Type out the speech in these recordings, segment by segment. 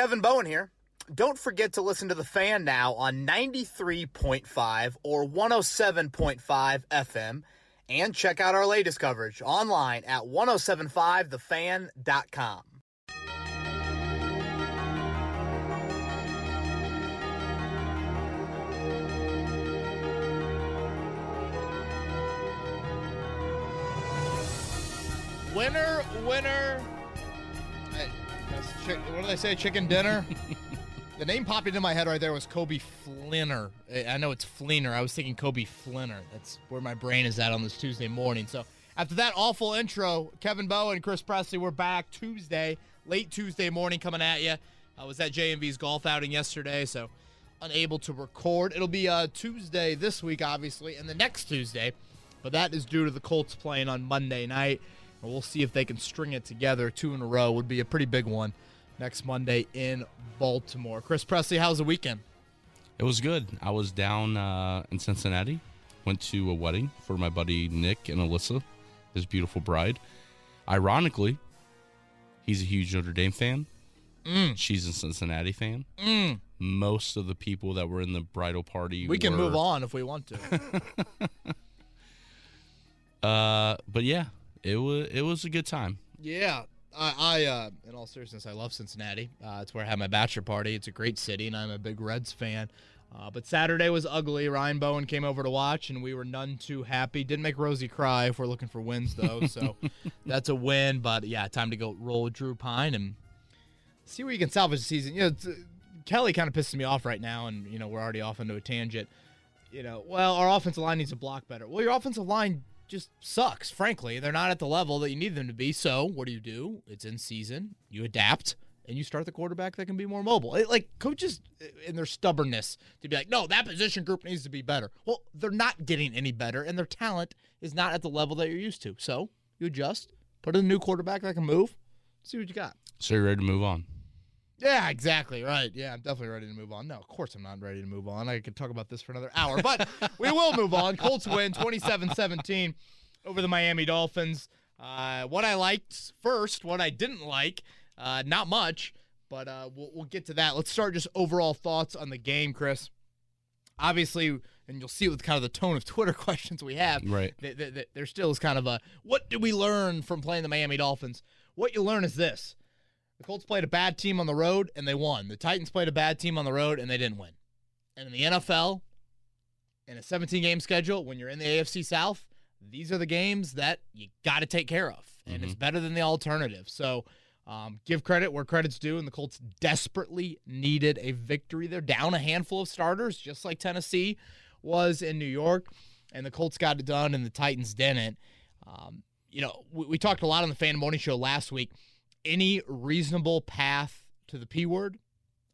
Kevin Bowen here. Don't forget to listen to The Fan now on 93.5 or 107.5 FM and check out our latest coverage online at 1075thefan.com. Winner, winner. Chick- what do they say? Chicken dinner. the name popped into my head right there was Kobe Flinner. I know it's Fleener. I was thinking Kobe Flinner. That's where my brain is at on this Tuesday morning. So after that awful intro, Kevin Bowen and Chris Presley, we're back Tuesday, late Tuesday morning, coming at you. I was at JMV's golf outing yesterday, so unable to record. It'll be uh, Tuesday this week, obviously, and the next Tuesday, but that is due to the Colts playing on Monday night. We'll see if they can string it together. Two in a row would be a pretty big one next Monday in Baltimore. Chris Presley, how's the weekend? It was good. I was down uh, in Cincinnati. Went to a wedding for my buddy Nick and Alyssa, his beautiful bride. Ironically, he's a huge Notre Dame fan. She's a Cincinnati fan. Most of the people that were in the bridal party, We can were- move on if we want to. Uh, but yeah, it was it was a good time. Yeah, I, I uh, in all seriousness, I love Cincinnati. Uh, it's where I had my bachelor party. It's a great city, and I'm a big Reds fan. Uh, but Saturday was ugly. Ryan Bowen came over to watch, and we were none too happy. Didn't make Rosie cry if we're looking for wins, though. So that's a win. But yeah, time to go roll Drew Pyne and see where you can salvage the season. You know, uh, Kelly kind of pisses me off right now, and you know we're already off into a tangent. You know, well, our offensive line needs to block better. Well, your offensive line just sucks. Frankly, they're not at the level that you need them to be. So, what do you do? It's in season. You adapt and you start the quarterback that can be more mobile. It- like coaches uh, in their stubbornness to be like, no, that position group needs to be better. Well, they're not getting any better, and their talent is not at the level that you're used to. So, you adjust, put in a new quarterback that can move, see what you got. So you're ready to move on? Yeah, exactly. Right. Yeah, I'm definitely ready to move on. No, of course I'm not ready to move on. I could talk about this for another hour, but we will move on. Colts win 27 17 over the Miami Dolphins. Uh, what I liked first, what I didn't like, uh, not much, but uh, we'll, we'll get to that. Let's start just overall thoughts on the game, Chris. Obviously, and you'll see it with kind of the tone of Twitter questions we have. Right. th- th- th- there still is kind of a what did we learn from playing the Miami Dolphins? What you learn is this the Colts played a bad team on the road and they won. The Titans played a bad team on the road and they didn't win. And in the NFL, in a 17 game schedule, when you're in the AFC South, these are the games that you got to take care of. And it's better than the alternative. So um, give credit where credit's due. And the Colts desperately needed a victory. They're down a handful of starters, just like Tennessee was in New York. And the Colts got it done and the Titans didn't. Um, you know, we, we talked a lot on the Fan Morning Show last week any reasonable path to the P word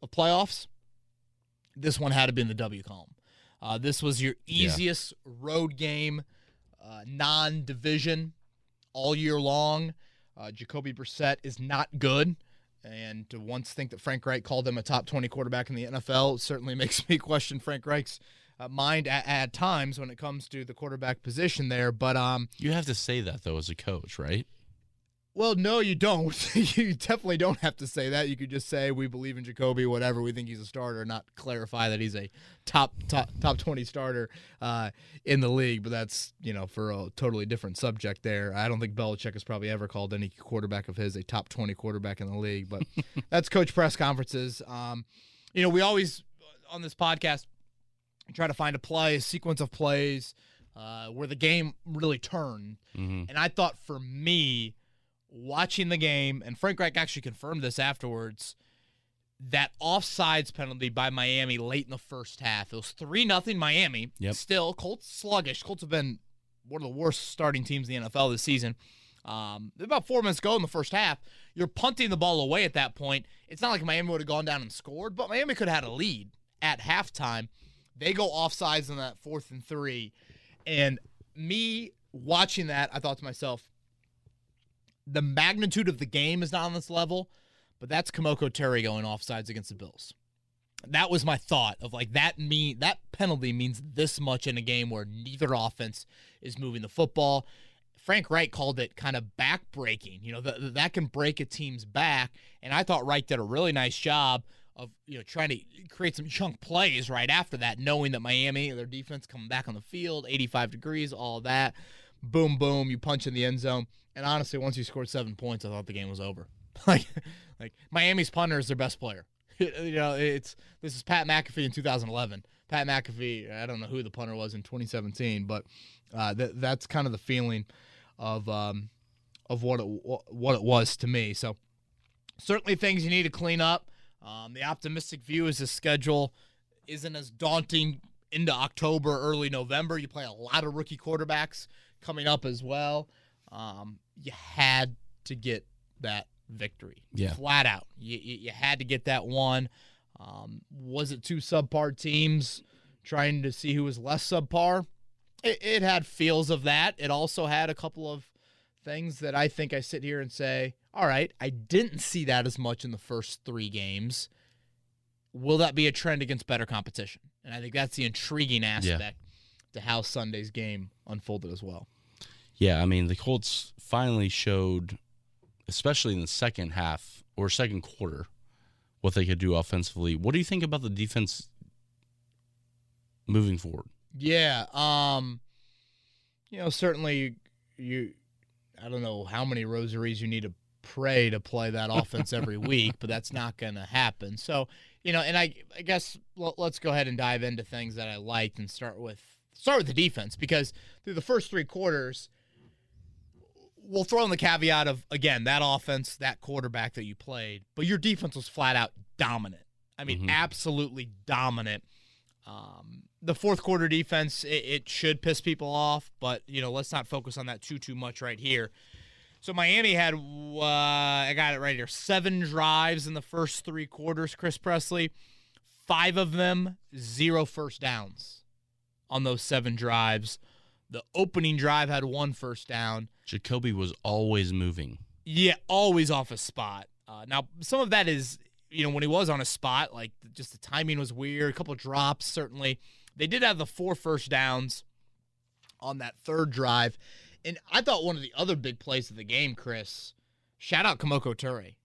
of playoffs, this one had to be in the W column. Uh, this was your easiest road game, uh, non division, all year long. Uh, Jacoby Brissett is not good. And to once think that Frank Reich called him a top 20 quarterback in the NFL certainly makes me question Frank Reich's uh, mind at, at times when it comes to the quarterback position there. But um, You have to say that though as a coach, right? Well, no, you don't. you definitely don't have to say that. You could just say we believe in Jacoby, whatever. We think he's a starter, not clarify that he's a top top top twenty starter uh, in the league. But that's you know for a totally different subject. There, I don't think Belichick has probably ever called any quarterback of his a top twenty quarterback in the league. But that's coach press conferences. Um, you know, we always on this podcast try to find a play, a sequence of plays uh, where the game really turned. Mm-hmm. And I thought for me, watching the game, and Frank Reich actually confirmed this afterwards, that offsides penalty by Miami late in the first half. It was 3 nothing Miami. Yep. Still, Colts sluggish. Colts have been one of the worst starting teams in the NFL this season. Um, about four minutes to go in the first half. You're punting the ball away at that point. It's not like Miami would have gone down and scored, but Miami could have had a lead at halftime. They go offsides on that fourth and three. And me watching that, I thought to myself, the magnitude of the game is not on this level, but that's Kemoko Turay going offsides against the Bills. That was my thought of like that mean that penalty means this much in a game where neither offense is moving the football. Frank Reich called it kind of backbreaking. You know, that that can break a team's back. And I thought Reich did a really nice job of you know trying to create some chunk plays right after that, knowing that Miami, their defense coming back on the field, 85 degrees, all that. Boom, boom, you punch in the end zone. And honestly, once you scored seven points, I thought the game was over. like, like Miami's punter is their best player. you know, it's this is Pat McAfee in 2011. Pat McAfee, I don't know who the punter was in 2017, but uh, that that's kind of the feeling of um, of what it what it was to me. So certainly things you need to clean up. Um, the optimistic view is the schedule isn't as daunting into October, early November. You play a lot of rookie quarterbacks coming up as well. Um, you had to get that victory, Yeah. flat out. You, you, you had to get that one. Um, was it two subpar teams trying to see who was less subpar? It, it had feels of that. It also had a couple of things that I think I sit here and say, all right, I didn't see that as much in the first three games. Will that be a trend against better competition? And I think that's the intriguing aspect to how Sunday's game unfolded as well. Yeah, I mean the Colts finally showed, especially in the second half or second quarter, what they could do offensively. What do you think about the defense moving forward? Yeah, um, you know, certainly you. I don't know how many rosaries you need to pray to play that offense every week, but that's not going to happen. So, you know, and I, I guess l- let's go ahead and dive into things that I liked and start with start with the defense because through the first three quarters, we'll throw in the caveat of again that offense, that quarterback that you played, but your defense was flat out dominant. I mean, Mhm. absolutely dominant. Um, the fourth quarter defense, it, it should piss people off, but you know, let's not focus on that too too much right here. So Miami had, uh, I got it right here, seven drives in the first three quarters. Chris Presley, five of them zero first downs on those seven drives. The opening drive had one first down. Jacoby was always moving. Yeah, always off a spot. Uh, now, some of that is, you know, when he was on a spot, like just the timing was weird. A couple drops, certainly. They did have the four first downs on that third drive. And I thought one of the other big plays of the game, Chris, shout out Kemoko Turay.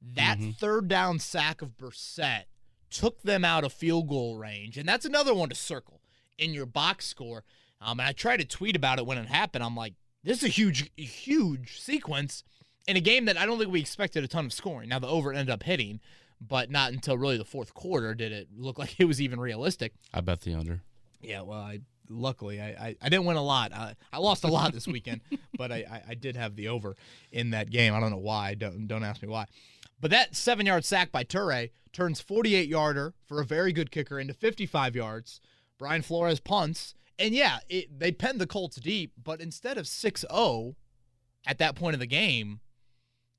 That Mhm. third down sack of Brissett took them out of field goal range. And that's another one to circle in your box score. Um, and I tried to tweet about it when it happened. I'm like, this is a huge, huge sequence in a game that I don't think we expected a ton of scoring. Now the over ended up hitting, but not until really the fourth quarter did it look like it was even realistic. I bet the under. Yeah, well, I luckily I, I, I didn't win a lot. I, I lost a lot this weekend, but I, I, I did have the over in that game. I don't know why. Don't don't ask me why. But that seven yard sack by Turay turns 48 yarder for a very good kicker into 55 yards. Brian Flores punts. And yeah, it, they penned the Colts deep, but instead of 6 0 at that point of the game,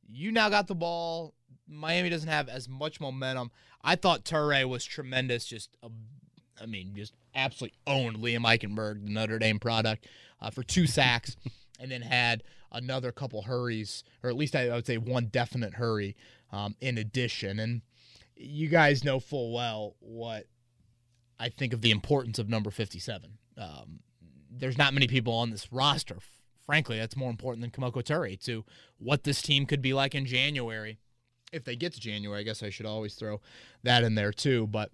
you now got the ball. Miami doesn't have as much momentum. I thought Turay was tremendous. Just, a, I mean, just absolutely owned Liam Eichenberg, the Notre Dame product, uh, for two sacks, and then had another couple hurries, or at least I, I would say one definite hurry um, in addition. And you guys know full well what I think of the importance of number 57. Um, there's not many people on this roster. Frankly, that's more important than Kemoko Turay to what this team could be like in January. If they get to January, I guess I should always throw that in there too. But,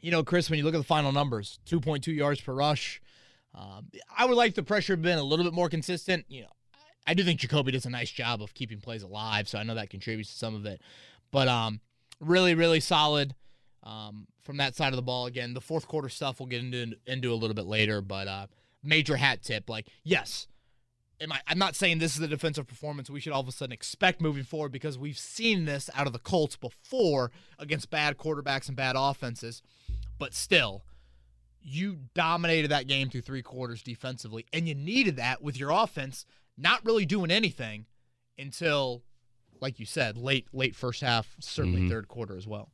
you know, Chris, when you look at the final numbers 2.2 yards per rush, um, I would like the pressure been a little bit more consistent. You know, I do think Jacoby does a nice job of keeping plays alive, so I know that contributes to some of it. But um, really, really solid um, from that side of the ball. Again, the fourth quarter stuff we'll get into into a little bit later, but uh, major hat tip. Like, yes, am I? I'm not saying this is the defensive performance we should all of a sudden expect moving forward because we've seen this out of the Colts before against bad quarterbacks and bad offenses, but still. You dominated that game through three quarters defensively, and you needed that with your offense not really doing anything until, like you said, late late first half, certainly Mhm. third quarter as well.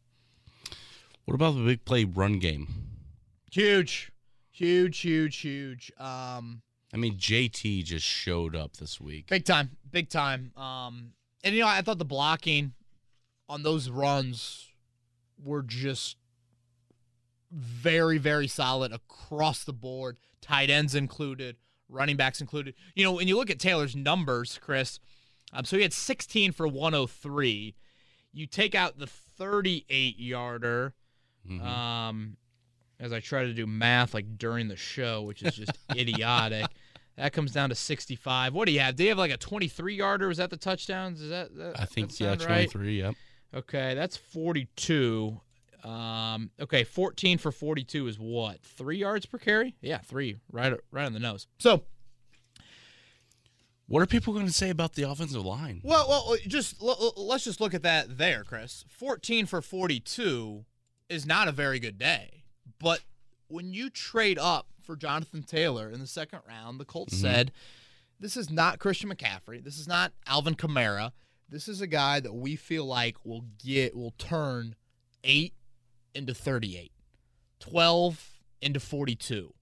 What about the big play run game? Huge, huge, huge, huge. Um, I mean, JT just showed up this week. big time, big time. Um, and you know, I thought the blocking on those runs were just very, very solid across the board. Tight ends included, running backs included. You know, when you look at Taylor's numbers, Chris, um, so he had 16 for 103. You take out the 38 yarder. Mhm. Um, as I try to do math like during the show, which is just idiotic. That comes down to 65. What do you have? Do you have like a 23 yarder? Was that the touchdowns? Is that, that I think that yeah, sound right? 23. Yep. Okay, that's 42. Um, okay, 14 for 42 is what? Three yards per carry? Yeah, three. Right, right on the nose. So, What are people going to say about the offensive line? well, well, just l- l- let's just look at that there, Chris. 14 for 42 is not a very good day, but when you trade up for Jonathan Taylor in the second round, the Colts Mhm. said, "This is not Christian McCaffrey. This is not Alvin Kamara. This is a guy that we feel like will get will turn eight into 38, 12 into 42.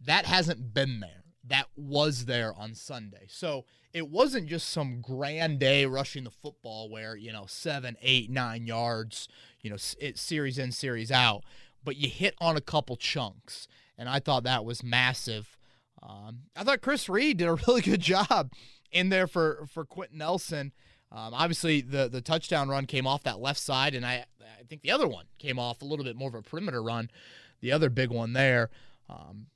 That hasn't been there. That was there on Sunday. So it wasn't just some grand day rushing the football where, you know, seven, eight, nine yards, you know, it series in, series out, but you hit on a couple chunks. And I thought that was massive. Um, I thought Chris Reed did a really good job in there for, for Quenton Nelson. Um, obviously, the the touchdown run came off that left side, and I I think the other one came off a little bit more of a perimeter run, the other big one there. Um,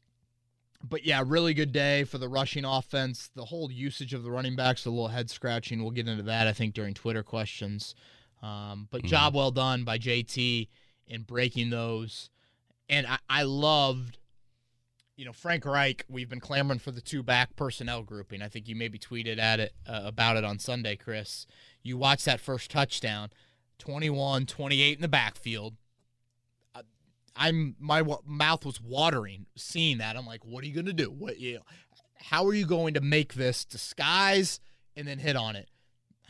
but yeah, really good day for the rushing offense. The whole usage of the running backs, a little head scratching. We'll get into that, I think, during Twitter questions. Um, but Mhm. job well done by JT in breaking those. And I, I loved, you know, Frank Reich. We've been clamoring for the two back personnel grouping. I think you maybe tweeted at it uh, about it on Sunday, Chris. You watched that first touchdown, 21, 28 in the backfield. I'm my wa- mouth was watering seeing that. I'm like, what are you going to do? What you know, how are you going to make this disguise and then hit on it?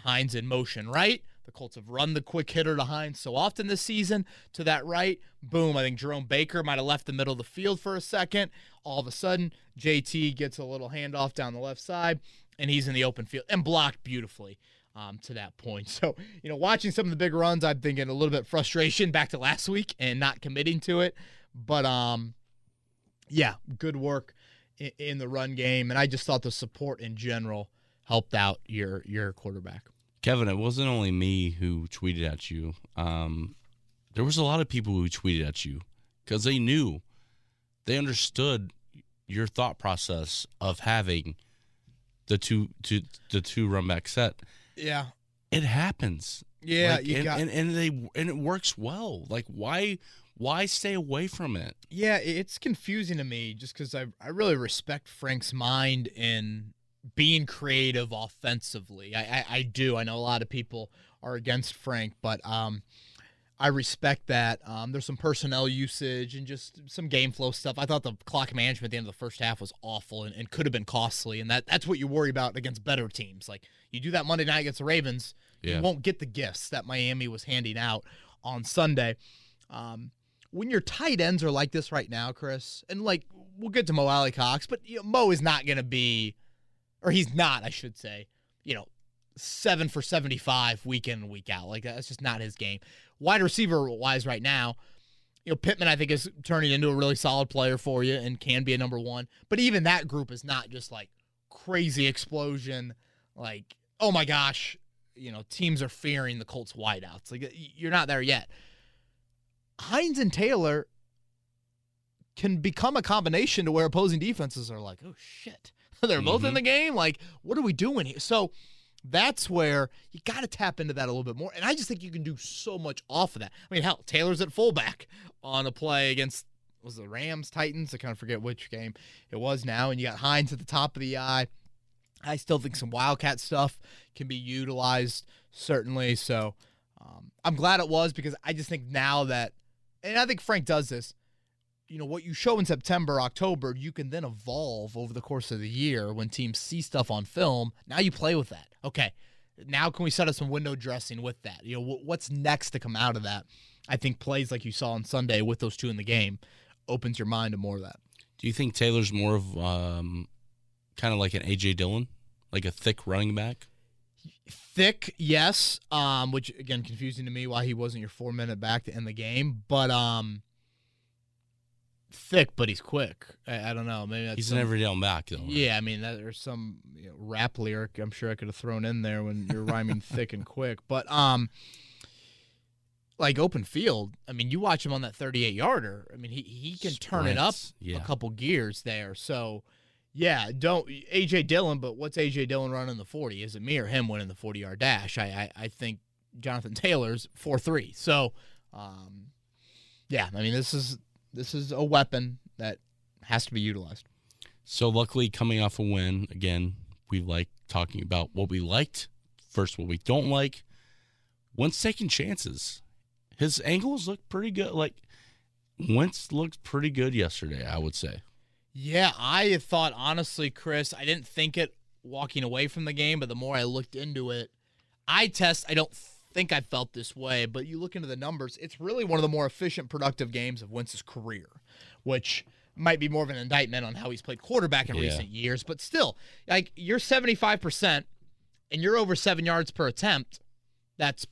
Hines in motion, right? The Colts have run the quick hitter to Hines so often this season to that right. Boom. I think Jerome Baker might have left the middle of the field for a second. All of a sudden, JT gets a little handoff down the left side, and he's in the open field and blocked beautifully um, to that point. So, you know, watching some of the big runs, I'm thinking a little bit frustration back to last week and not committing to it. But, um, yeah, good work in, in the run game. And I just thought the support in general helped out your your quarterback. Kevin, it wasn't only me who tweeted at you. Um, there was a lot of people who tweeted at you because they knew, they understood your thought process of having the two, two the two run back set. Yeah. It happens. Yeah, Like, you and, got and and they and it works well. Like why why stay away from it? Yeah, it's confusing to me just because I I really respect Frank's mind in being creative offensively. I, I I do. I know a lot of people are against Frank, but um, I respect that. Um, there's some personnel usage and just some game flow stuff. I thought the clock management at the end of the first half was awful and, and could have been costly, and that that's what you worry about against better teams. Like you do that Monday night against the Ravens, Yeah. you won't get the gifts that Miami was handing out on Sunday. Um, when your tight ends are like this right now, Chris, and like we'll get to Mo Alie-Cox, but you know, Mo is not going to be, or he's not, I should say, you know, seven for 75 week in and week out. Like that's just not his game. Wide receiver wise, right now, you know, Pittman, I think, is turning into a really solid player for you and can be a number one. But even that group is not just like crazy explosion, like, oh my gosh, you know, teams are fearing the Colts wideouts. Like, you're not there yet. Hines and Taylor can become a combination to where opposing defenses are like, oh shit, they're both in Mhm. the game. Like, what are we doing here? So that's where you got to tap into that a little bit more. And I just think you can do so much off of that. I mean, hell, Taylor's at fullback on a play against was the Rams Titans. I kind of forget which game it was now. And you got Hines at the top of the eye. I still think some Wildcat stuff can be utilized certainly. So um, I'm glad it was because I just think now that, and I think Frank does this. You know what you show in September, October, you can then evolve over the course of the year when teams see stuff on film. Now you play with that. Okay, now can we set up some window dressing with that? You know wh- what's next to come out of that? I think plays like you saw on Sunday with those two in the game opens your mind to more of that. Do you think Taylor's more of um, kind of like an AJ Dillon, like a thick running back? thick, yes. Um, which again confusing to me why he wasn't your four minute back to end the game. But um, thick, but he's quick. I, I don't know. Maybe that's He's some- an every down back though. Yeah, I mean, that, there's some you know, rap lyric I'm sure I could have thrown in there when you're rhyming thick and quick. But um, like open field, I mean, you watch him on that 38 yarder. I mean, he he can turn it up yeah. a couple gears there. So. Yeah, don't AJ Dillon, but what's AJ Dillon running the 40? Is it me or him winning the 40 yard dash? I, I I think Jonathan Taylor's 4 3. So, um, yeah, I mean, this is this is a weapon that has to be utilized. So luckily, coming off a win again, we like talking about what we liked. First, what we don't like. Wentz taking chances. His angles look pretty good. Like Wentz looked pretty good yesterday. I would say. Yeah, I thought honestly, Chris, I didn't think it walking away from the game, but the more I looked into it, I test, I don't think I felt this way, but you look into the numbers, it's really one of the more efficient, productive games of Wentz's career, which might be more of an indictment on how he's played quarterback in Yeah. recent years, but still, like you're 75% and you're over seven yards per attempt. That's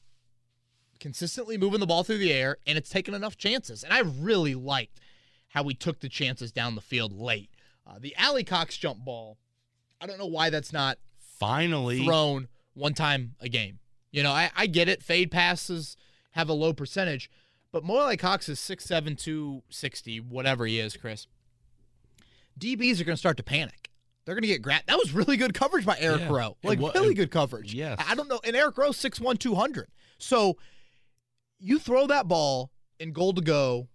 consistently moving the ball through the air, and it's taken enough chances. And I really liked how we took the chances down the field late. Uh, the Alie-Cox jump ball, I don't know why that's not Finally, thrown one time a game. You know, I, I get it. Fade passes have a low percentage, but Mo Alie-Cox is 6'7", 260, whatever he is, Chris. DBs are going to start to panic. They're going to get grabbed. That was really good coverage by Eric Yeah. Rowe. Like, what- really good coverage. Yes. I don't know. And Eric Rowe, 6'1", 200. So you throw that ball in goal to go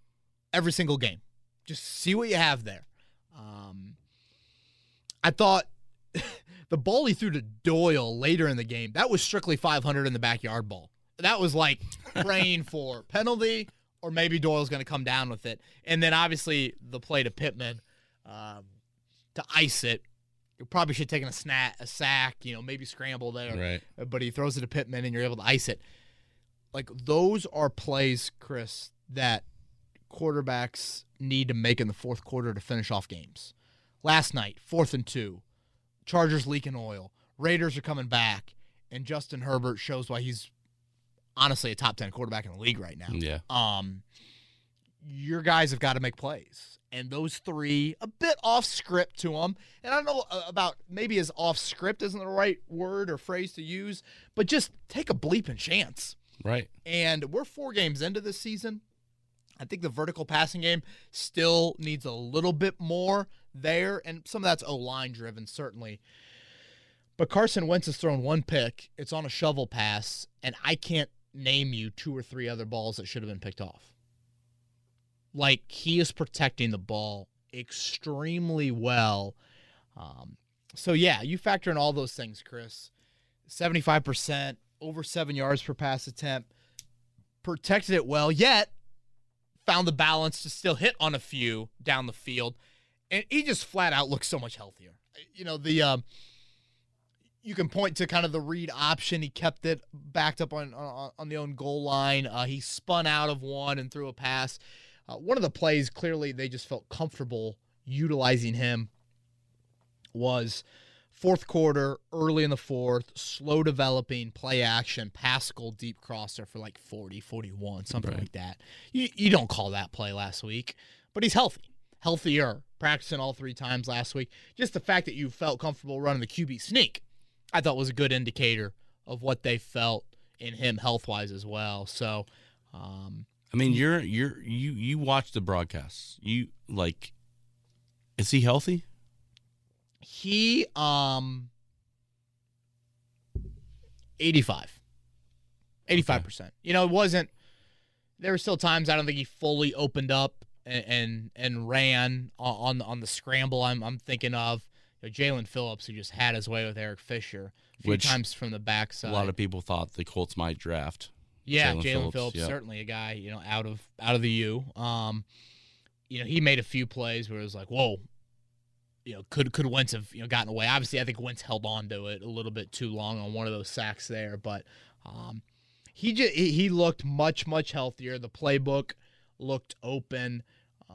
every single game. Just see what you have there. Um, I thought the ball he threw to Doyle later in the game, that was strictly 500 in the backyard ball. That was like praying for penalty or maybe Doyle's going to come down with it. And then obviously the play to Pittman um, to ice it. You probably should have taken a snap, a sack, you know, maybe scramble there right? but he throws it to Pittman and you're able to ice it. Like those are plays, Chris, that quarterbacks need to make in the fourth quarter to finish off games. Last night, fourth and two, Chargers leaking oil, Raiders are coming back, and Justin Herbert shows why he's honestly a top ten quarterback in the league right now Yeah. um, your guys have got to make plays. And those three, a bit off script to them. And I don't know about maybe as off script isn't the right word or phrase to use, but just take a bleeping chance. Right. And we're four games into this season. I think the vertical passing game still needs a little bit more there, and some of that's O line driven, certainly. But Carson Wentz has thrown one pick. It's on a shovel pass, and I can't name you two or three other balls that should have been picked off. Like he is protecting the ball extremely well. Um, so yeah, you factor in all those things, Chris. Seventy-five percent, over seven yards per pass attempt, protected it well. Yet found the balance to still hit on a few down the field, and he just flat out looks so much healthier. You know the. Um, you can point to kind of the read option. He kept it backed up on on, on the own goal line. Uh, he spun out of one and threw a pass. Uh, one of the plays, clearly, they just felt comfortable utilizing him. Was fourth quarter, early in the fourth, slow developing play action, Pascal deep crosser for like 40, 41, something Right. like that. You, you don't call that play last week, but he's healthy, healthier, practicing all three times last week. Just the fact that you felt comfortable running the QB sneak, I thought was a good indicator of what they felt in him health wise as well. So, um, I mean, you're you're you you watch the broadcasts. You like, is he healthy? he um 85 85% you know it wasn't there were still times i don't think he fully opened up and and, and ran on, on the scramble i'm, I'm thinking of you know, jaelan phillips who just had his way with eric fisher a few Which times from the backside A lot of people thought the Colts might draft. yeah, Jaelan Phillips, Phillips, certainly a guy you know out of out of the U. Um, you know he made a few plays where it was like, whoa, you know could could Wentz have you know gotten away? Obviously, I think Wentz held on to it a little bit too long on one of those sacks there, but um, he just he looked much much healthier. The playbook looked open.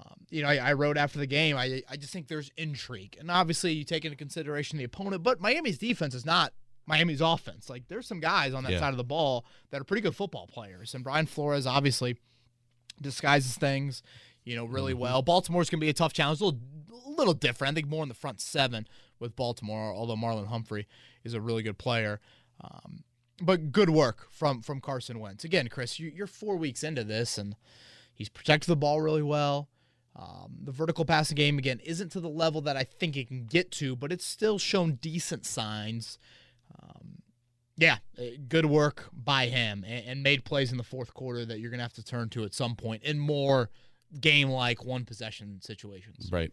Um, you know, I, I wrote after the game. I I just think there's intrigue, and obviously you take into consideration the opponent. But Miami's defense is not Miami's offense. Like there's some guys on that Yeah. side of the ball that are pretty good football players, and Brian Flores obviously disguises things. you know, really well. Baltimore's going to be a tough challenge, a little, a little different. I think more in the front seven with Baltimore, although Marlon Humphrey is a really good player. Um, but good work from from Carson Wentz. Again, Chris, you, you're four weeks into this, and he's protected the ball really well. Um, the vertical passing game again isn't to the level that I think it can get to, but it's still shown decent signs. Um, yeah, uh, good work by him, and, and made plays in the fourth quarter that you're gonna have to turn to at some point in more game-like one possession situations. Right.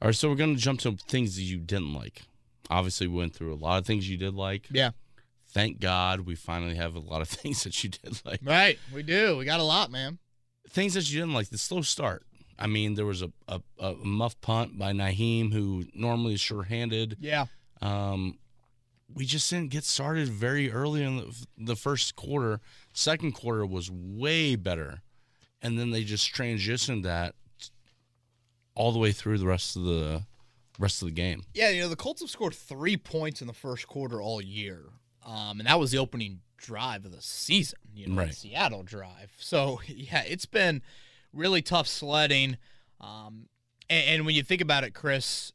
All right, so we're going to jump to things that you didn't like. Obviously, we went through a lot of things you did like. Yeah, Thank God we finally have a lot of things that you did like. right. We do. We got a lot, man. Things that you didn't like, the slow start. I mean, there was a, a, a muff punt by Nyheim, who normally is sure handed. Yeah. Um, we just didn't get started very early in the, the first quarter. Second quarter was way better, and then they just transitioned that all the way through the rest of the rest of the game. Yeah, you know, the Colts have scored three points in the first quarter all year. Um, and that was the opening drive of the season, you know, Right. Seattle drive. So, yeah, it's been really tough sledding. Um, and, and when you think about it, Chris,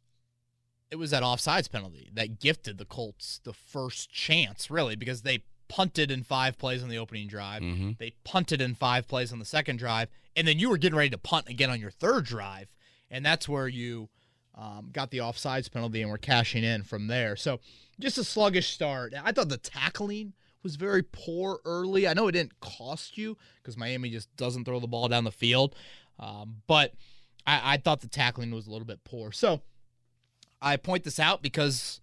it was that offsides penalty that gifted the Colts the first chance, really, because they punted in five plays on the opening drive. Mhm. They punted in five plays on the second drive. And then you were getting ready to punt again on your third drive. And that's where you um, got the offsides penalty and were cashing in from there. So just a sluggish start. I thought the tackling was very poor early. I know it didn't cost you because Miami just doesn't throw the ball down the field, um, but I, I thought the tackling was a little bit poor. So I point this out because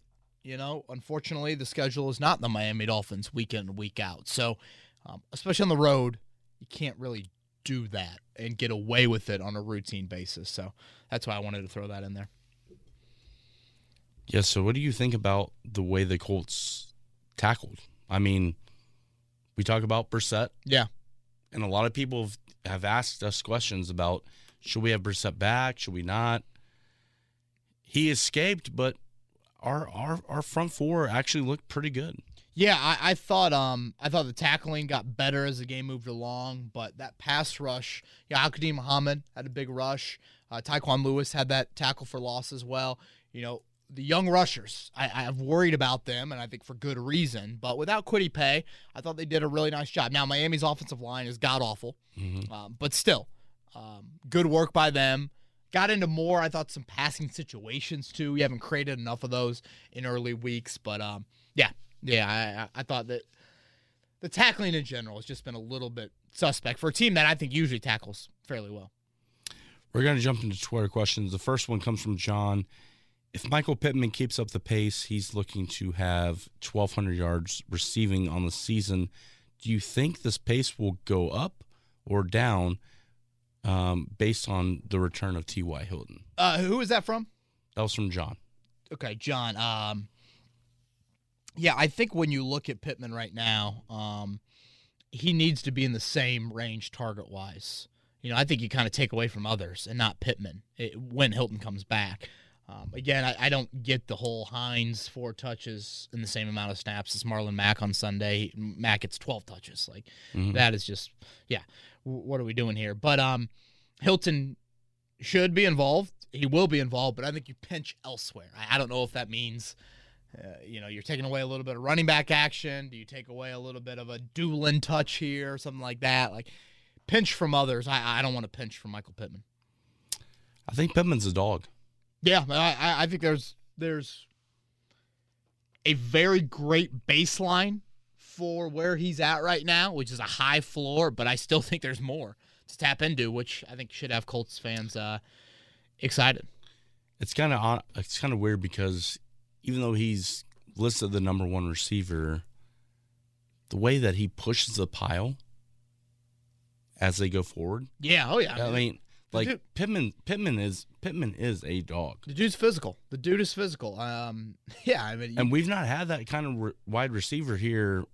you know, unfortunately, the schedule is not the Miami Dolphins week in week out. So, um, especially on the road, you can't really do that and get away with it on a routine basis. So that's why I wanted to throw that in there. Yeah. So, what do you think about the way the Colts tackled? I mean, we talk about Brissett, Yeah. and a lot of people have, have asked us questions about should we have Brissett back? Should we not? He escaped, but our our our front four actually looked pretty good. Yeah, I, I thought um I thought the tackling got better as the game moved along, but that pass rush, yeah, Al-Quadin Muhammad had a big rush. Uh, Tyquan Lewis had that tackle for loss as well. You know, the young rushers, I, I've worried about them, and I think for good reason. But without Kwity Paye, I thought they did a really nice job. Now Miami's offensive line is god awful, um, but still, um, good work by them. Got into more, I thought, some passing situations too. We haven't created enough of those in early weeks, but um, yeah, yeah, I, I thought that the tackling in general has just been a little bit suspect for a team that I think usually tackles fairly well. We're going to jump into Twitter questions. The first one comes from John. If Michael Pittman keeps up the pace, he's looking to have 1,200 yards receiving on the season. Do you think this pace will go up or down um, based on the return of T.Y. Hilton? Uh, who is that from? That was from John. Okay, John. Um, yeah, I think when you look at Pittman right now, um, he needs to be in the same range target wise. You know, I think you kind of take away from others and not Pittman it, when Hilton comes back. Um, again, I, I don't get the whole Hines four touches in the same amount of snaps as Marlon Mack on Sunday. Mack gets 12 touches. Like Mhm. that is just, yeah. w- What are we doing here? But um, Hilton should be involved. He will be involved, but I think you pinch elsewhere. I, I don't know if that means, uh, you know, you're taking away a little bit of running back action. Do you take away a little bit of a Doolin touch here or something like that? Like pinch from others. I, I don't want to pinch from Michael Pittman. I think Pittman's a dog. Yeah, I, I- think there's there's a very great baseline for where he's at right now, which is a high floor, but I still think there's more to tap into, which I think should have Colts fans uh, excited. It's kind of it's kind of weird because even though he's listed the number one receiver, the way that he pushes the pile as they go forward, Yeah, oh yeah. I mean, like dude- Pittman, Pittman is Pittman is a dog, the dude's physical. The dude is physical. Um, yeah, I mean, and we've not had that kind of re- wide receiver here.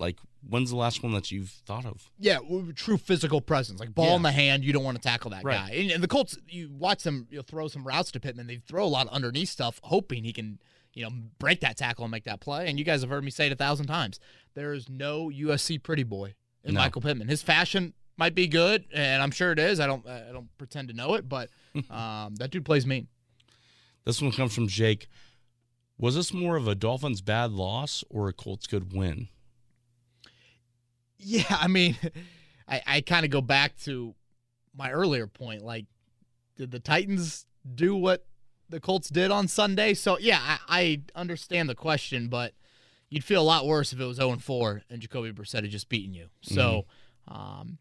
Like, when's the last one that you've thought of? Yeah, true physical presence, like ball Yeah. in the hand. You don't want to tackle that Right. guy. And, and the Colts, you watch them, you know, throw some routes to Pittman. They throw a lot of underneath stuff, hoping he can, you know, break that tackle and make that play. And you guys have heard me say it a thousand times. There is no USC pretty boy in No. Michael Pittman. His fashion might be good, and I'm sure it is. I don't I don't pretend to know it, but um, that dude plays mean. This one comes from Jake. Was this more of a Dolphins bad loss or a Colts good win? Yeah, I mean, I, I kind of go back to my earlier point. Like, did the Titans do what the Colts did on Sunday? So yeah, I, I understand the question, but you'd feel a lot worse if it was 0 4 and Jacoby Brissett had just beaten you. So, um,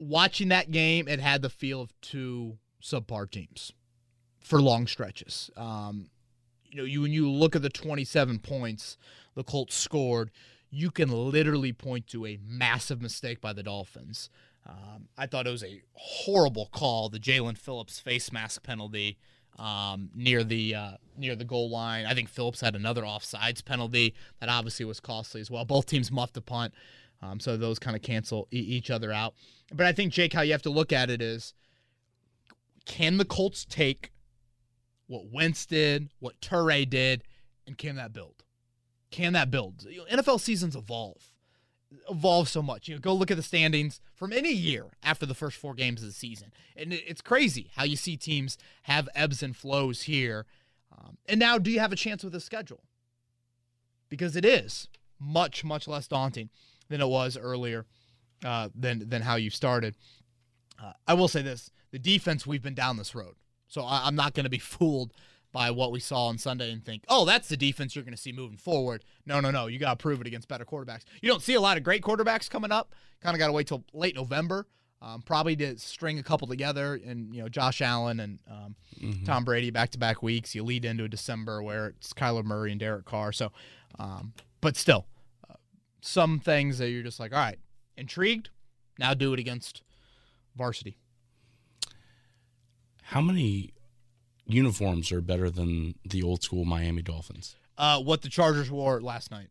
watching that game, it had the feel of two subpar teams for long stretches. Um, you know, you when you look at the 27 points the Colts scored, you can literally point to a massive mistake by the Dolphins. Um, I thought it was a horrible call, the Jaelan Phillips face mask penalty um, near the uh, near the goal line. I think Phillips had another offsides penalty that obviously was costly as well. Both teams muffed a punt, um, so those kind of cancel e- each other out. But I think Jake, how you have to look at it is, can the Colts take what Wentz did, what Turay did, and can that build? Can that build? You know, NFL seasons evolve, evolve so much. You know, go look at the standings from any year after the first four games of the season, and it's crazy how you see teams have ebbs and flows here. Um, and now, do you have a chance with the schedule? Because it is much, much less daunting than it was earlier, uh, than than how you started. Uh, I will say this: the defense we've been down this road, so I, I'm not going to be fooled by what we saw on Sunday and think, oh, that's the defense you're going to see moving forward. No, no, no. You got to prove it against better quarterbacks. You don't see a lot of great quarterbacks coming up. Kind of got to wait till late November, um, probably to string a couple together. And you know, Josh Allen and um, Tom Brady back to back weeks. You lead into a December where it's Kyler Murray and Derek Carr. So, um, but still, uh, some things that you're just like, all right, intrigued. Now do it against varsity. How many uniforms are better than the old school Miami Dolphins? uh, what the Chargers wore last night,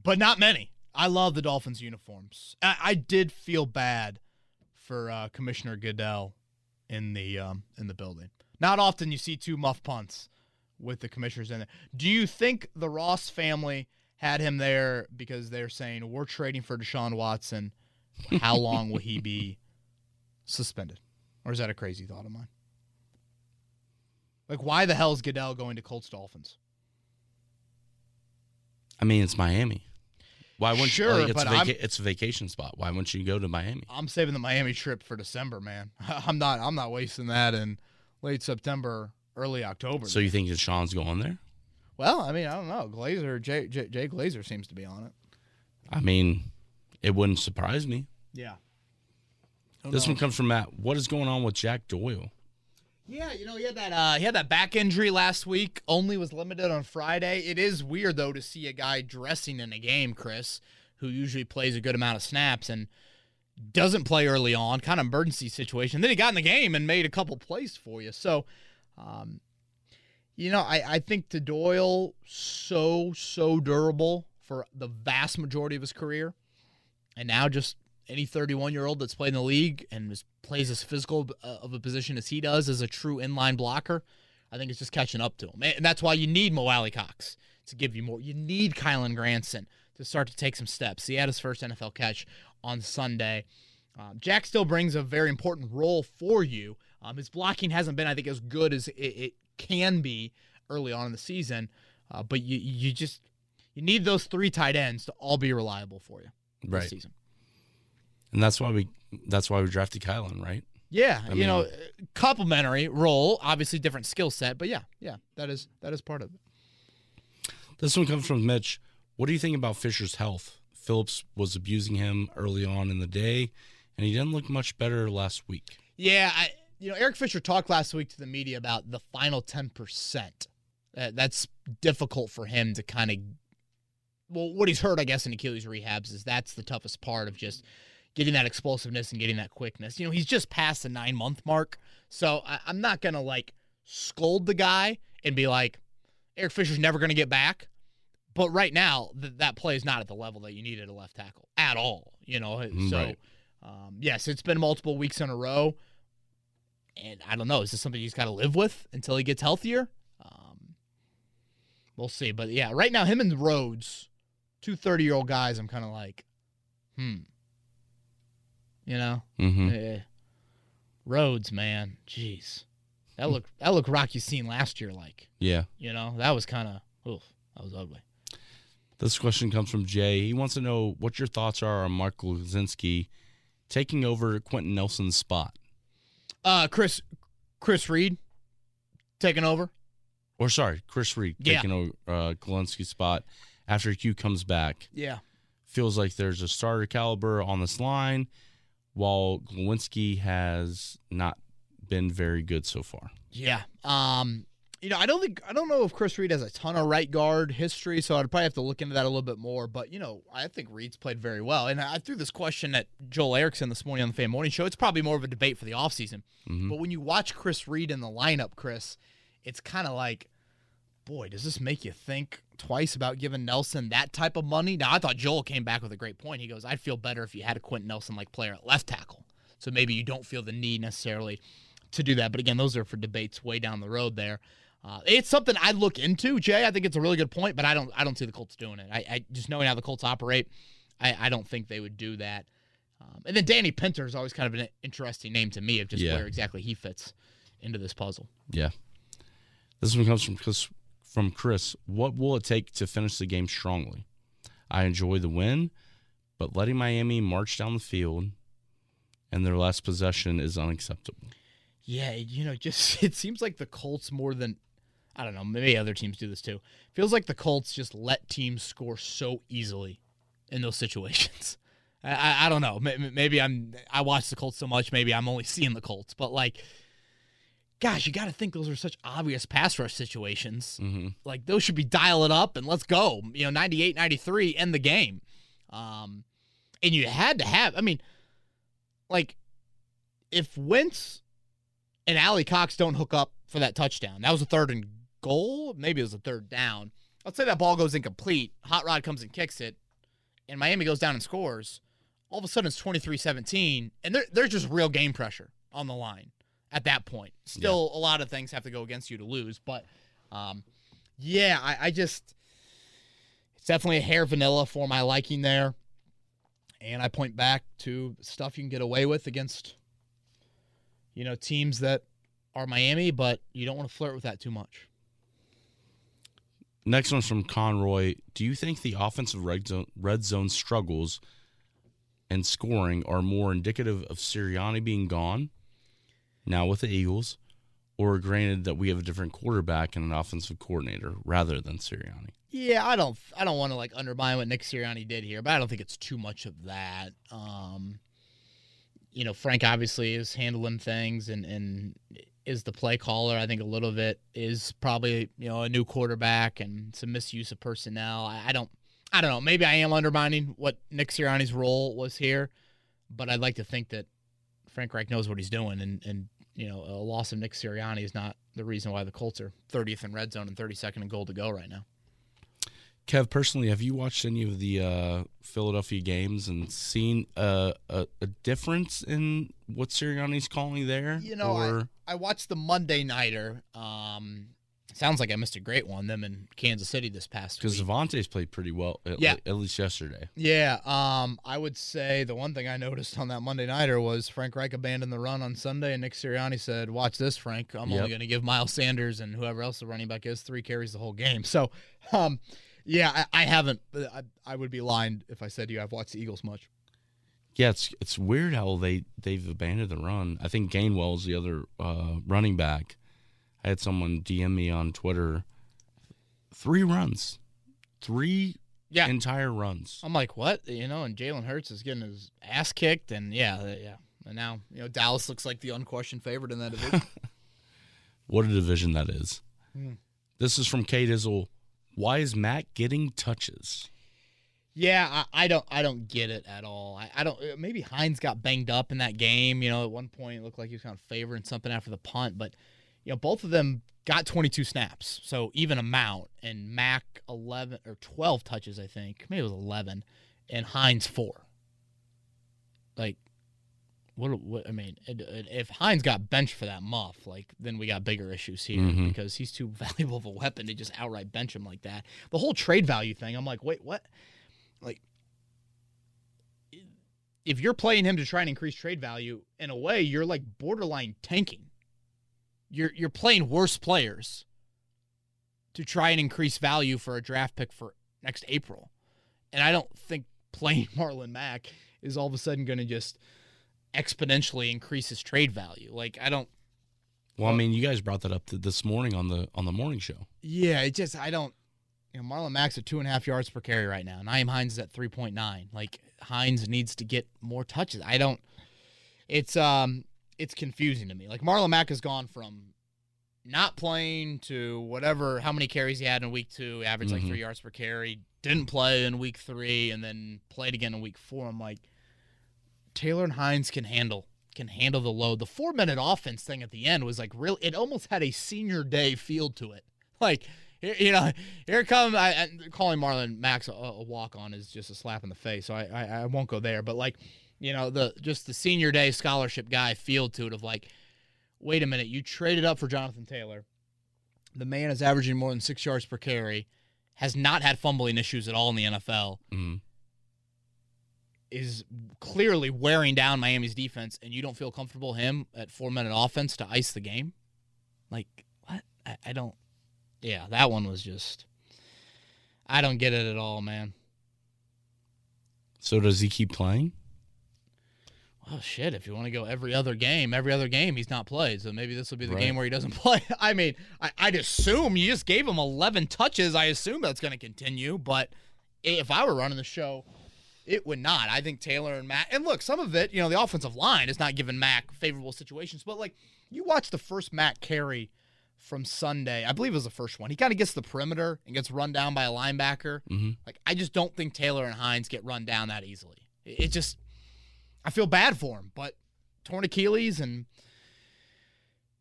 but not many. I love the Dolphins uniforms. I, I did feel bad for uh, Commissioner Goodell in the um, in the building. Not often you see two muff punts with the commissioners in there. Do you think the Ross family had him there because they're saying we're trading for Deshaun Watson? How long will he be suspended? Or is that a crazy thought of mine? Like, why the hell is Goodell going to Colts Dolphins? I mean, it's Miami. Why wouldn't Sure, you? Like, it's, but vaca- it's a vacation spot. Why wouldn't you go to Miami? I'm saving the Miami trip for December, man. I'm not. I'm not wasting that in late September, early October. So you think that Sean's going there? Well, I mean, I don't know. Glazer, Jay, Jay, Jay Glazer seems to be on it. I mean, it wouldn't surprise me. Yeah. This one comes from Matt. What is going on with Jack Doyle? Yeah, you know, he had that. Uh, he had that back injury last week. Only was limited on Friday. It is weird though to see a guy dressing in a game, Chris, who usually plays a good amount of snaps and doesn't play early on, kind of emergency situation. Then he got in the game and made a couple plays for you. So, um, you know, I, I think to Doyle so so durable for the vast majority of his career, and now just any 31 year old that's played in the league and is, plays as physical uh, of a position as he does as a true inline blocker, I think it's just catching up to him. And that's why you need Mo Cox to give you more. You need Kylen Granson to start to take some steps. He had his first NFL catch on Sunday. Um, Jack still brings a very important role for you. Um, his blocking hasn't been, I think, as good as it, it can be early on in the season, uh, but you you just you need those three tight ends to all be reliable for you this Right. season. And that's why we that's why we drafted Kylen, right? Yeah, I you know, mean- complimentary role, obviously different skill set, but yeah, yeah, that is that is part of it. This one comes from Mitch. What do you think about Fisher's health? Phillips was abusing him early on in the day, and he didn't look much better last week. Yeah, I, you know, Eric Fisher talked last week to the media about the final ten percent. Uh, that's difficult for him to kind of. Well, what he's heard, I guess, in Achilles rehabs is that's the toughest part of just getting that explosiveness and getting that quickness. You know, he's just past the nine month mark, so I, I'm not gonna like scold the guy and be like, Eric Fisher's never gonna get back. But right now, th- that play is not at the level that you need at a left tackle at all. You know, so Right. um, yes, it's been multiple weeks in a row, and I don't know. Is this something he's got to live with until he gets healthier? Um, we'll see. But yeah, right now, him and Rhodes, two 30 year old guys, I'm kind of like, hmm. You know, Mm-hmm. Eh. Rhodes, man, jeez, that look that look Rocky seen last year. Like, Yeah. you know, that was kind of, oof, that was ugly. This question comes from Jay. He wants to know what your thoughts are on Mark Glowinski taking over Quenton Nelson's spot. Uh, Chris, Chris Reed, taking over. Or sorry, Chris Reed Yeah. taking over uh, Glowinski's spot after Q comes back. Yeah, Feels like there's a starter caliber on this line, while Glowinski has not been very good so far. yeah. Um, you know, I don't think I don't know if Chris Reed has a ton of right guard history, so I'd probably have to look into that a little bit more. But you know, I think Reed's played very well, and I threw this question at Joel Erickson this morning on the Fan Morning Show. It's probably more of a debate for the offseason. Mhm. But when you watch Chris Reed in the lineup, Chris, it's kind of like, boy, does this make you think twice about giving Nelson that type of money? Now, I thought Joel came back with a great point. He goes, I'd feel better if you had a Quenton Nelson like player at left tackle. So maybe you don't feel the need necessarily to do that. But again, those are for debates way down the road there. Uh, it's something I'd look into, Jay. I think it's a really good point, but I don't I don't see the Colts doing it. I, I just knowing how the Colts operate, I, I don't think they would do that. Um, and then Danny Pinter is always kind of an interesting name to me of just Yeah. where exactly he fits into this puzzle. Yeah. This one comes from Chris, from Chris. What will it take to finish the game strongly? I enjoy the win, but letting Miami march down the field and their last possession is unacceptable. Yeah, you know, just it seems like the Colts more than I don't know, maybe other teams do this too. Feels like the Colts just let teams score so easily in those situations. I, I, don't know. Maybe I'm I watch the Colts so much. Maybe I'm only seeing the Colts, but like, gosh, you got to think those are such obvious pass rush situations. Mm-hmm. Like those should be dial it up and let's go. You know, 98, 93, end the game. Um, and you had to have. I mean, like, if Wentz and Alie-Cox don't hook up for that touchdown, that was a third and goal. Maybe it was a third down. Let's say that ball goes incomplete. Hot Rod comes and kicks it, and Miami goes down and scores. All of a sudden, it's 23 17, and there, there's just real game pressure on the line at that point. Still, a lot of things have to go against you to lose, but um, yeah, I, I just, it's definitely a hair vanilla for my liking there. And I point back to stuff you can get away with against, you know, teams that are Miami, but you don't want to flirt with that too much. Next one's from Conroy. Do you think the offensive red zone, red zone struggles and scoring are more indicative of Sirianni being gone now with the Eagles, or granted that we have a different quarterback and an offensive coordinator rather than Sirianni? Yeah, I don't I don't want to like undermine what Nick Sirianni did here, but I don't think it's too much of that. Um you know, Frank obviously is handling things and and is the play caller. I think a little of it is probably, you know, a new quarterback and some misuse of personnel. I, I don't I don't know. Maybe I am undermining what Nick Sirianni's role was here, but I'd like to think that Frank Reich knows what he's doing and and you know, a loss of Nick Sirianni is not the reason why the Colts are 30th in red zone and 32nd in goal to go right now. Kev, personally, have you watched any of the uh, Philadelphia games and seen a, a, a difference in what Sirianni's calling there? You know, or I watched the Monday nighter. Um, sounds like I missed a great one. Them in Kansas City this past because. Devontae's played pretty well, at, Yeah. at least yesterday. Yeah, um, I would say the one thing I noticed on that Monday nighter was Frank Reich abandoned the run on Sunday, and Nick Sirianni said, "Watch this, Frank. I'm Yep. only going to give Miles Sanders and whoever else the running back is three carries the whole game." So, um, yeah, I, I haven't. I, I would be lying if I said to you I've watched the Eagles much. Yeah, it's it's weird how they they've abandoned the run. I think Gainwell's the other uh, running back. I had someone DM me on Twitter. Three runs, three Yeah. entire runs. I'm like, what? You know, and Jalen Hurts is getting his ass kicked, and yeah, uh, yeah. And now, you know, Dallas looks like the unquestioned favorite in that division. What a division that is. Hmm. This is from Kate Izzle. Why is Mack getting touches? Yeah, I, I don't I don't get it at all. I, I don't uh, maybe Hines got banged up in that game, you know, at one point it looked like he was kind of favoring something after the punt, but you know, both of them got 22 snaps. So even amount and Mack 11 or 12 touches, I think. Maybe it was 11 and Hines 4. Like what, what I mean, it- it- if Hines got benched for that muff, like then we got bigger issues here Mhm. because he's too valuable of a weapon to just outright bench him like that. The whole trade value thing, I'm like, wait, what? Like, if you're playing him to try and increase trade value, in a way, you're like borderline tanking. You're you're playing worse players to try and increase value for a draft pick for next April. And I don't think playing Marlon Mack is all of a sudden going to just exponentially increase his trade value. Like I don't Well, I mean, you guys brought that up this morning on the on the morning show. Yeah, it just I don't. You know, Marlon Mack's at two and a half yards per carry right now. Nyheim Hines is at three point nine. Like Hines needs to get more touches. I don't. It's um, it's confusing to me. Like Marlon Mack has gone from not playing to whatever how many carries he had in week two, averaged like Mhm. three yards per carry. Didn't play in week three, and then played again in week four. I'm like, Taylor and Hines can handle can handle the load. The four minute offense thing at the end was like real. It almost had a senior day feel to it. Like you know, here come I, I calling Marlon Max a, a walk on is just a slap in the face. So I, I I won't go there. But like you know the just the senior day scholarship guy feel to it of like, wait a minute, you traded up for Jonathan Taylor. The man is averaging more than six yards per carry, has not had fumbling issues at all in the NFL Mhm. Is clearly wearing down Miami's defense, and you don't feel comfortable him at four minute offense to ice the game? Like what? I, I don't. Yeah, that one was just. I don't get it at all, man. So does he keep playing? Oh shit! If you want to go every other game, every other game he's not played. So maybe this will be the Right. game where he doesn't play. I mean, I, I'd assume you just gave him 11 touches. I assume that's going to continue. But if I were running the show, it would not. I think Taylor and Mack. And look, some of it, you know, the offensive line is not giving Mack favorable situations. But like, you watch the first Mack carry from Sunday. I believe it was the first one. He kind of gets the perimeter and gets run down by a linebacker. Mm-hmm. Like I just don't think Taylor and Hines get run down that easily. It it just I feel bad for him, but torn Achilles and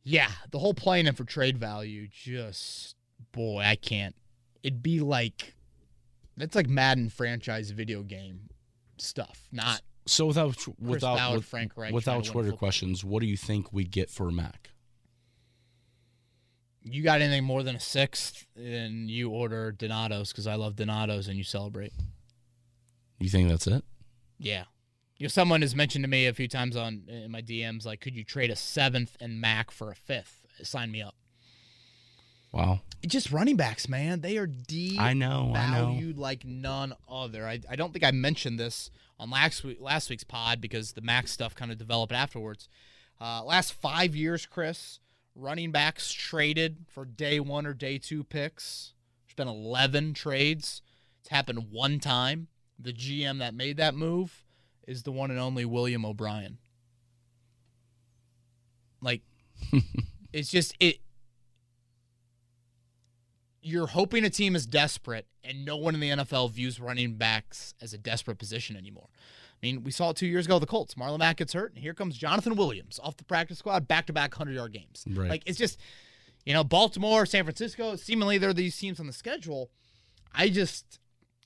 yeah, the whole playing him for trade value just boy, I can't. It'd be like that's like Madden franchise video game stuff, not So without Chris without Ballard, with- Frank Reich without trying to win Twitter questions, what do you think we get for Mack? you got anything more than a sixth and you order Donatos because I love Donatos and you celebrate. You think that's it? Yeah. You know, someone has mentioned to me a few times on in my DMs, like, could you trade a seventh and Mack for a fifth? Sign me up. Wow. Just running backs, man. They are devalued I know. I know. like none other. I, I don't think I mentioned this on last week, last week's pod because the Max stuff kind of developed afterwards. Uh, last five years, Chris, running backs traded for day one or day two picks. There's been 11 trades. It's happened one time. The GM that made that move is the one and only William O'Brien. Like, it's just it. You're hoping a team is desperate, and no one in the NFL views running backs as a desperate position anymore. I mean, we saw it two years ago. The Colts, Marlon Mack gets hurt, and here comes Jonathan Williams off the practice squad, back-to-back hundred-yard games. Right. Like it's just, you know, Baltimore, San Francisco. Seemingly, there are these teams on the schedule. I just,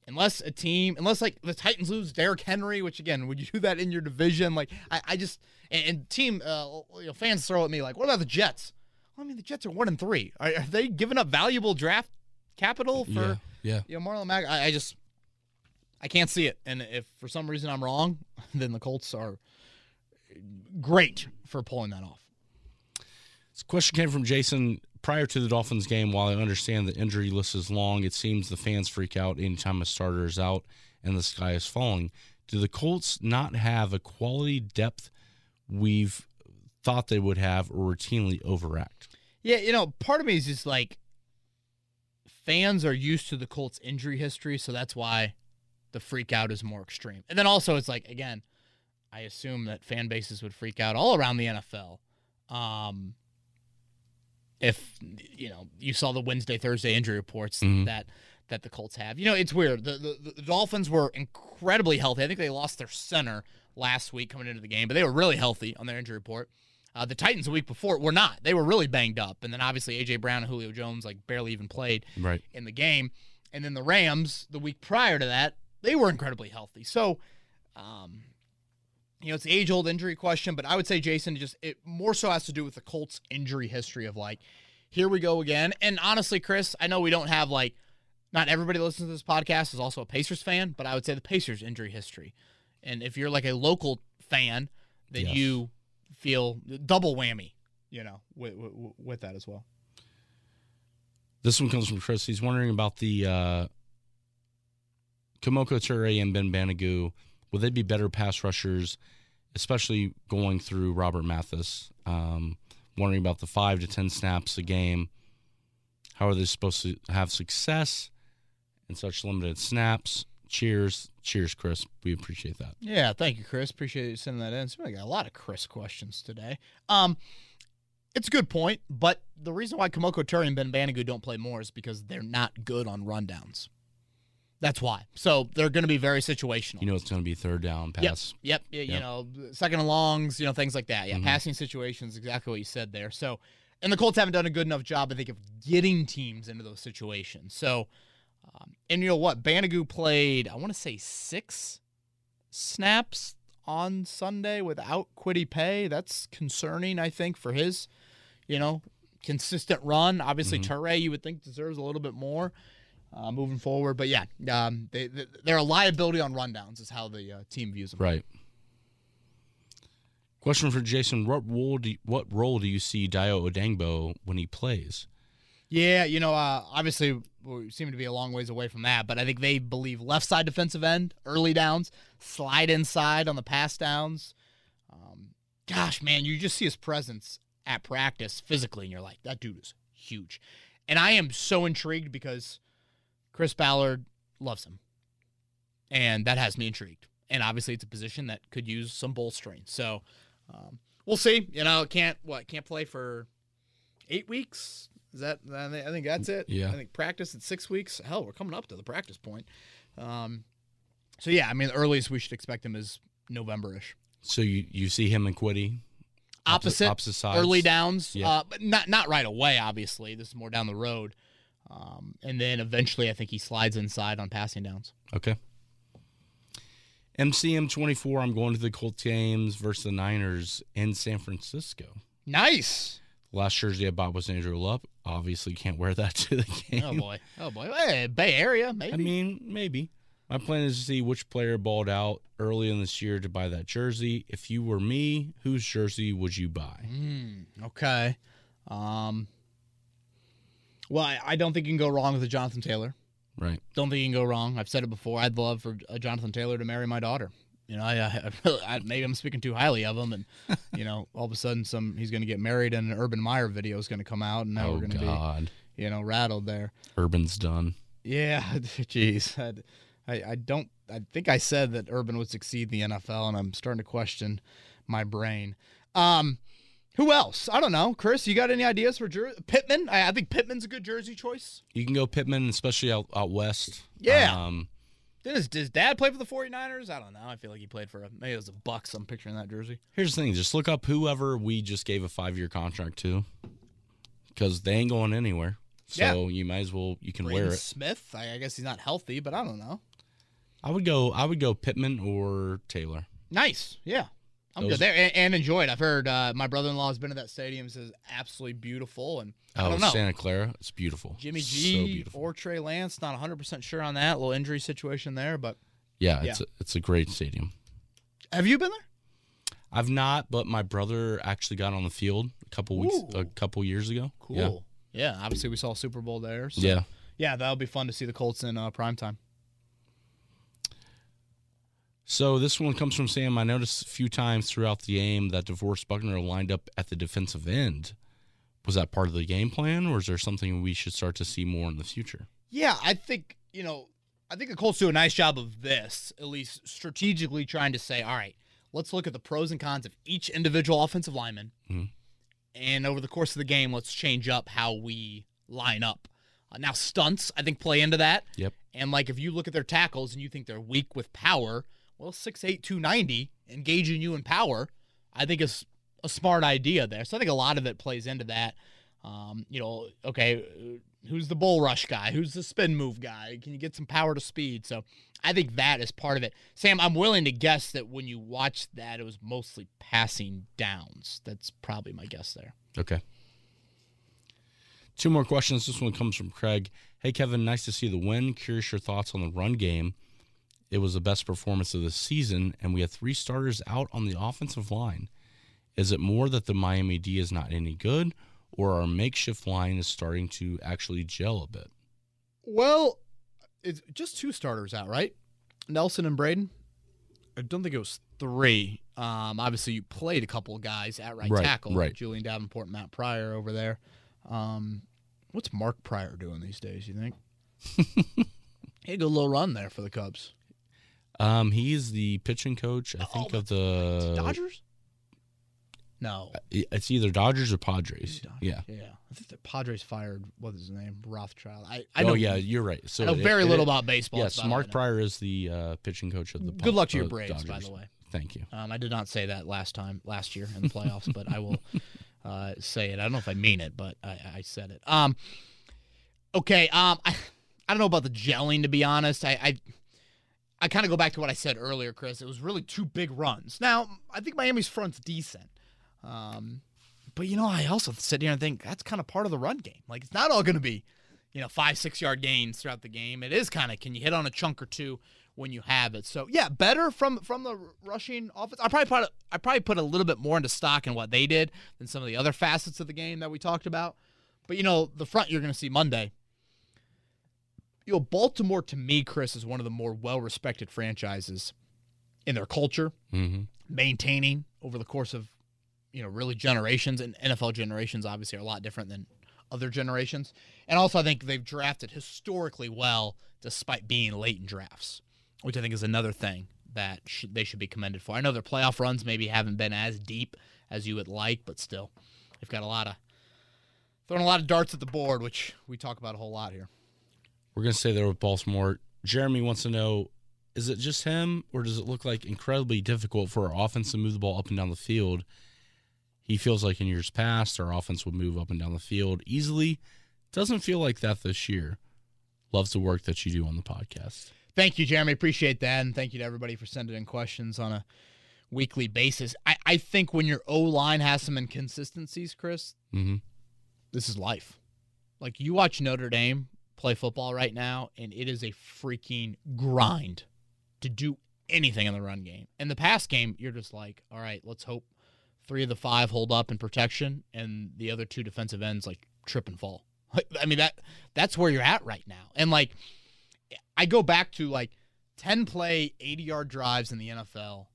unless a team, unless like the Titans lose Derrick Henry, which again, would you do that in your division? Like, I, I just, and, and team, uh, you know, fans throw at me like, what about the Jets? Well, I mean, the Jets are one and three. Are, are they giving up valuable draft capital for yeah. Yeah. you know Marlon Mack? I, I just, I can't see it. And if for some reason I'm wrong, then the Colts are great for pulling that off. This question came from Jason prior to the Dolphins game. While I understand the injury list is long, it seems the fans freak out anytime a starter is out and the sky is falling. Do the Colts not have a quality depth we've thought they would have or routinely overact? Yeah, you know, part of me is just like fans are used to the Colts injury history, so that's why the freak out is more extreme. And then also it's like again, I assume that fan bases would freak out all around the NFL. Um if you know, you saw the Wednesday, Thursday injury reports Mhm. that that the Colts have. You know, it's weird. The, the the Dolphins were incredibly healthy. I think they lost their center last week coming into the game, but they were really healthy on their injury report. Uh, the Titans the week before were not. They were really banged up, and then obviously AJ Brown and Julio Jones like barely even played Right. in the game. And then the Rams the week prior to that, they were incredibly healthy. So, um, you know, it's the age old injury question, but I would say Jason just it more so has to do with the Colts injury history of like, here we go again. And honestly, Chris, I know we don't have like not everybody that listens to this podcast is also a Pacers fan, but I would say the Pacers injury history And if you're like a local fan, then Yes. you feel double whammy, you know, with, with, with that as well. This one comes from Chris. He's wondering about the uh, Kemoko Turay and Ben Banogu. Will they be better pass rushers, especially going through Robert Mathis? Um, wondering about the five to ten snaps a game. How are they supposed to have success in such limited snaps? Cheers, cheers, Chris. We appreciate that. Yeah, thank you, Chris. Appreciate you sending that in. So I got a lot of Chris questions today. Um, it's a good point, but the reason why Kemoko Turay and Ben Banogu don't play more is because they're not good on rundowns. That's why. So they're going to be very situational. You know it's going to be third down pass. Yep. y- You know, second and longs, you know, things like that. Yeah, Mhm. passing situations, exactly what you said there. So, and the Colts haven't done a good enough job, I think, of getting teams into those situations. So, um, and you know what? Banogu played, I want to say six snaps on Sunday without Kwity Paye. That's concerning, I think, for his, you know, consistent run. Obviously. Turay, you would think, deserves a little bit more. Uh, moving forward, but yeah, um, they, they they're a liability on rundowns, is how the uh, team views them. Right. Question for Jason: What role do you, what role do you see Dayo Odeyingbo when he plays? Yeah, you know, uh, obviously we seem to be a long ways away from that, but I think they believe left side defensive end, early downs, slide inside on the pass downs. Um, gosh, man, you just see his presence at practice physically, and you're like, that dude is huge. And I am so intrigued because Chris Ballard loves him, and that has me intrigued. And obviously, it's a position that could use some bolstering. So um, we'll see. You know, can't what can't play for eight weeks. Is that? I think, that's it. Yeah. I think practice at six weeks. Hell, we're coming up to the practice point. Um, so yeah, I mean, the earliest we should expect him is November-ish. So you, you see him and Kwity Opposite, opposite sides. early downs, Yeah. uh, but not not right away. Obviously, this is more down the road. Um, and then eventually, I think he slides inside on passing downs. Okay. MCM twenty four. I'm going to the Colts games versus the Niners in San Francisco. Nice. Last jersey I bought was Andrew Luck. Obviously, can't wear that to the game. Oh boy. Oh boy. Hey, Bay Area, maybe. I mean, maybe. My plan is to see which player balled out early in this year to buy that jersey. If you were me, whose jersey would you buy? Mm, okay. Um. Well, I, I don't think you can go wrong with a Jonathan Taylor. Right. Don't think you can go wrong. I've said it before. I'd love for Jonathan Taylor to marry my daughter. You know, I, I, I maybe I'm speaking too highly of him, and you know, all of a sudden, some he's going to get married, and an Urban Meyer video is going to come out, and now oh we're going to be, you know, rattled there. Urban's done. Yeah, jeez, I'd- I, I don't. I think I said that Urban would succeed in the NFL, and I'm starting to question my brain. Um, who else? I don't know. Chris, you got any ideas for jer- Pittman? I, I think Pittman's a good jersey choice. You can go Pittman, especially out, out west. Yeah. Um, Did his, does dad play for the 49ers? I don't know. I feel like he played for a, maybe it was a Bucks. I'm picturing that jersey. here's the thing: just look up whoever we just gave a five year contract to, because they ain't going anywhere. So you might as well you can wear it. Smith. I, I guess he's not healthy, but I don't know. I would go. I would go Pittman or Taylor. Nice. Yeah. I'm Those- good there and, and enjoyed. I've heard uh, my brother-in-law has been to that stadium. Says absolutely beautiful, and I Oh, don't know. Santa Clara, it's beautiful. Jimmy so G beautiful. or Trey Lance. Not 100 percent sure on that little injury situation there, but yeah, yeah. it's a, it's a great stadium. have you been there? I've not, but my brother actually got on the field a couple weeks, Ooh. a couple years ago. Cool. Yeah. yeah. obviously we saw Super Bowl there. So. Yeah. yeah. yeah, that'll be fun to see the Colts in uh, prime time. So this one comes from Sam. I noticed a few times throughout the game that DeForest Buckner lined up at the defensive end. Was that part of the game plan, or is there something we should start to see more in the future? Yeah, I think you know, I think the Colts do a nice job of this, at least strategically trying to say, all right, let's look at the pros and cons of each individual offensive lineman, Mhm. and over the course of the game, let's change up how we line up. Uh, now, stunts, I think, play into that. Yep. And like, if you look at their tackles and you think they're weak with power, well, 6'8", 290, engaging you in power, I think is a smart idea there. So I think a lot of it plays into that. Um, you know, okay, uh, who's the bull rush guy? Who's the spin move guy? Can you get some power to speed? So I think that is part of it. Sam, I'm willing to guess that when you watched that, it was mostly passing downs. That's probably my guess there. Okay. Two more questions. This one comes from Craig. Hey, Kevin, nice to see the win. Curious your thoughts on the run game. It was the best performance of the season, and we had three starters out on the offensive line. Is it more that the Miami D is not any good, or our makeshift line is starting to actually gel a bit? Well, it's just two starters out, right? Nelson and Braden. I don't think it was three. Um, obviously, you played a couple of guys at right, Right, tackle, right. Julian Davenport, Matt Pryor over there. Um, what's Mark Prior doing these days? You think? he had a good little run there for the Cubs. Um, he's the pitching coach, I Oh, think, of the Dodgers. No. It's either Dodgers or Padres. Dodgers. Yeah. Yeah. I think the Padres fired what is his name? Rothschild. I, I oh know, yeah, you're right. So I know it- very it- little about baseball. Yes, That's about all I Mark. Prior is the uh, pitching coach of the. Good luck to your uh, Braves, by the way. Thank you. Um, I did not say that last time, last year in the playoffs, but I will uh, say it. I don't know if I mean it, but I, I said it. Um, okay. Um, I, I don't know about the gelling, to be honest. I, I, I kind of go back to what I said earlier, Chris. It was really two big runs. Now, I think Miami's front's decent. Um, but you know, I also sit here and think that's kind of part of the run game. Like it's not all going to be, you know, five six yard gains throughout the game. It is kind of can you hit on a chunk or two when you have it. So yeah, better from from the rushing offense. I probably put I probably put a little bit more into stock in what they did than some of the other facets of the game that we talked about. But you know, the front you're going to see Monday. You know, Baltimore to me, Chris, is one of the more well respected franchises in their culture hmm maintaining over the course of you know really generations and NFL generations obviously are a lot different than other generations. And also I think they've drafted historically well despite being late in drafts which I think is another thing that sh- they should be commended for. I know their playoff runs maybe haven't been as deep as you would like but still they've got a lot of throwing a lot of darts at the board which we talk about a whole lot here We're gonna stay there with Baltimore. Jeremy wants to know: Is it just him, or does it look like incredibly difficult for our offense to move the ball up and down the field? He feels like in years past, our offense would move up and down the field easily. Doesn't feel like that this year. Loves the work that you do on the podcast. Thank you, Jeremy. Appreciate that. And thank you to everybody for sending in questions on a weekly basis. I, I think when your O line has some inconsistencies, Chris, hmm this is life. Like you watch Notre Dame play football right now, and it is a freaking grind to do anything in the run game. In the pass game, you're just like, all right, let's hope three of the five hold up in protection, and the other two defensive ends like trip and fall. Like, I mean that that's where you're at right now. And like, I go back to like ten play, eighty yard drives in the NFL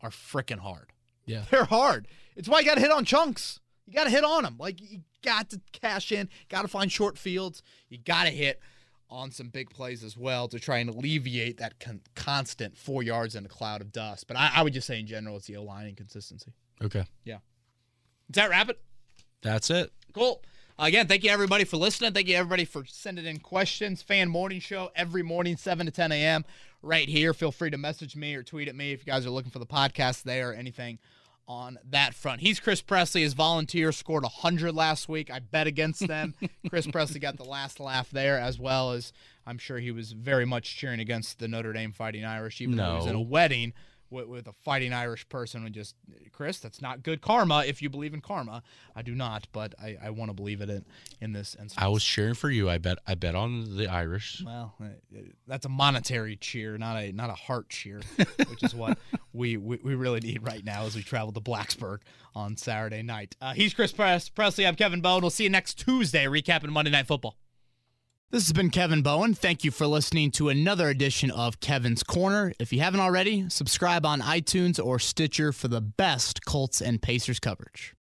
are freaking hard. Yeah. They're hard. It's why you got to hit on chunks. You got to hit on them. Like you got to cash in. Got to find short fields. You got to hit on some big plays as well to try and alleviate that con- constant four yards in a cloud of dust. But I, I would just say in general, it's the O line inconsistency. Okay, Yeah. Is that rapid? that's it. Cool. Again, thank you everybody for listening. Thank you everybody for sending in questions. Fan morning show every morning, 7 to 10 a.m. right here. Feel free to message me or tweet at me if you guys are looking for the podcast there or anything on that front. He's Chris Presley. His volunteer scored 100 last week. I bet against them. Chris Presley got the last laugh there, as well as I'm sure he was very much cheering against the Notre Dame Fighting Irish, even though he was in a wedding with, with a fighting Irish person. And just, Chris, that's not good karma if you believe in karma. I do not, but I, I want to believe it in, in this instance. I was cheering for you. I bet. I bet on the Irish. Well, uh, that's a monetary cheer, not a not a heart cheer, which is what we, we we really need right now as we travel to Blacksburg on Saturday night. Uh, he's Chris Press Presley. I'm Kevin Bowen. We'll see you next Tuesday recapping Monday Night Football. This has been Kevin Bowen. Thank you for listening to another edition of Kevin's Corner. If you haven't already, subscribe on iTunes or Stitcher for the best Colts and Pacers coverage.